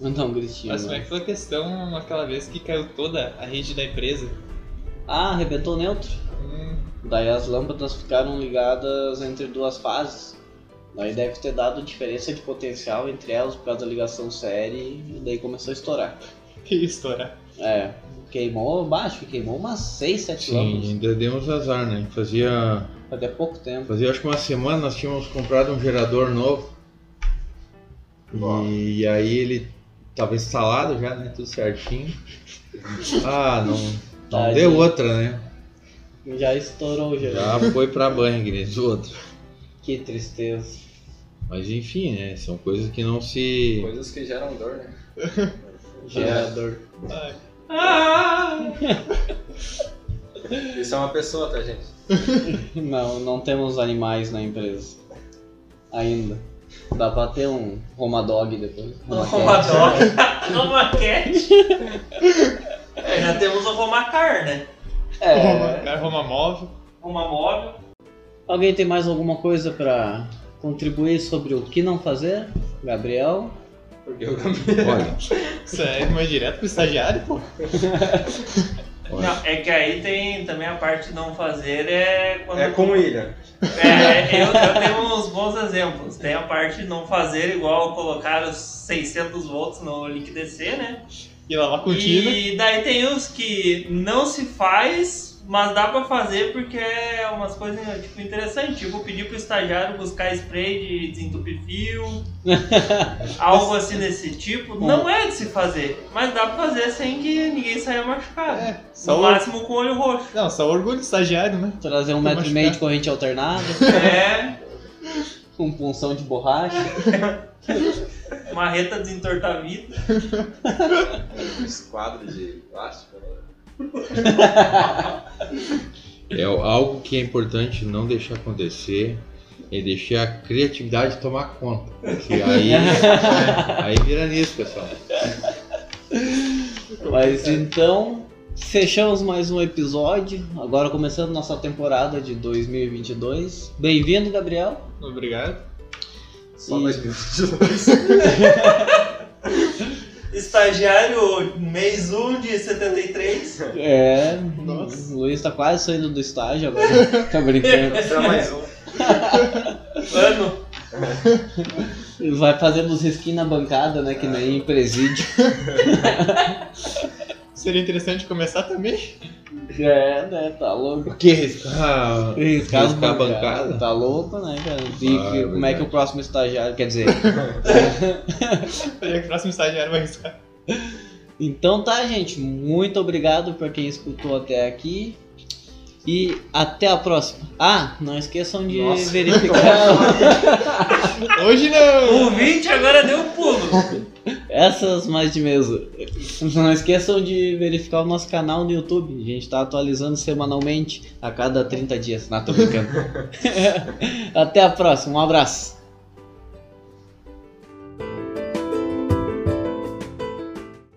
Mandar um gritinho. Mas como é né? que foi a questão aquela vez que caiu toda a rede da empresa? Ah, arrebentou o neutro. Hum, Daí as lâmpadas ficaram ligadas entre duas fases. Daí deve ter dado diferença de potencial entre elas por causa da ligação série e daí começou a estourar. que estourar. É, queimou baixo, queimou umas 6, 7 Sim, lâmpadas. ainda demos azar, né? Fazia, Até pouco tempo. fazia acho que uma semana nós tínhamos comprado um gerador novo. E, e aí ele tava instalado já, né? Tudo certinho. Ah, não, não deu outra, né? Já estourou já. Já foi pra banho, Gris, outra. Que tristeza. Mas enfim, né? São coisas que não se. Coisas que geram dor, né? Gerador. Ai. Isso é uma pessoa, tá, gente? Não, não temos animais na empresa. Ainda. Dá pra ter um Roma Dog depois. Uma Roma Cat. dog. Uma cat. É, já temos o Romacar, né? É. Roma móvel. Uma móvel. Alguém tem mais alguma coisa pra contribuir sobre o que não fazer? Gabriel? Porque eu. Olha, Isso é mais direto pro estagiário, pô. Não, é que aí tem também a parte de não fazer é quando. É com o William. É, eu, eu tenho uns bons exemplos. Tem a parte de não fazer igual colocar os 600 volts no link DC, né? E lavar contínua. E daí tem os que não se faz, mas dá pra fazer porque é umas coisas tipo, interessantes. Tipo, pedir pro estagiário buscar spray de desentupir fio, algo assim desse tipo. Não é de se fazer, mas dá pra fazer sem que ninguém saia machucado. É, no só o... máximo com o olho roxo. Não, só orgulho do estagiário, né? Trazer um metro e meio de corrente alternada, É, com punção de borracha. marreta desentortar a vida. Um esquadro de plástico, né? É algo que é importante não deixar acontecer é deixar a criatividade tomar conta. Que aí, aí vira nisso, pessoal. Mas então, fechamos mais um episódio. Agora começando nossa temporada de 2022. Bem-vindo, Gabriel. Obrigado. Só E- 2022. Estagiário mês 1 de 73. É, Nossa. o Luiz tá quase saindo do estágio agora. tá brincando. Só mais um. Ano. Vai fazendo os risquinhos na bancada, né? Que nem em presídio. Seria interessante começar também. É, né? Tá louco. O que riscar? Riscar as Riscar a bancada? Tá louco, né, cara? E Ah, que- é como é que verdade. o próximo estagiário quer dizer? Olha que o próximo estagiário vai arriscar. Então tá, gente. Muito obrigado por quem escutou até aqui. E até a próxima. Ah, não esqueçam de Nossa. verificar Hoje não! O 20 agora deu um pulo. Essas mais de mesa. Não esqueçam de verificar o nosso canal no YouTube. A gente tá atualizando semanalmente a cada 30 dias. Não, tô brincando. até a próxima. Um abraço.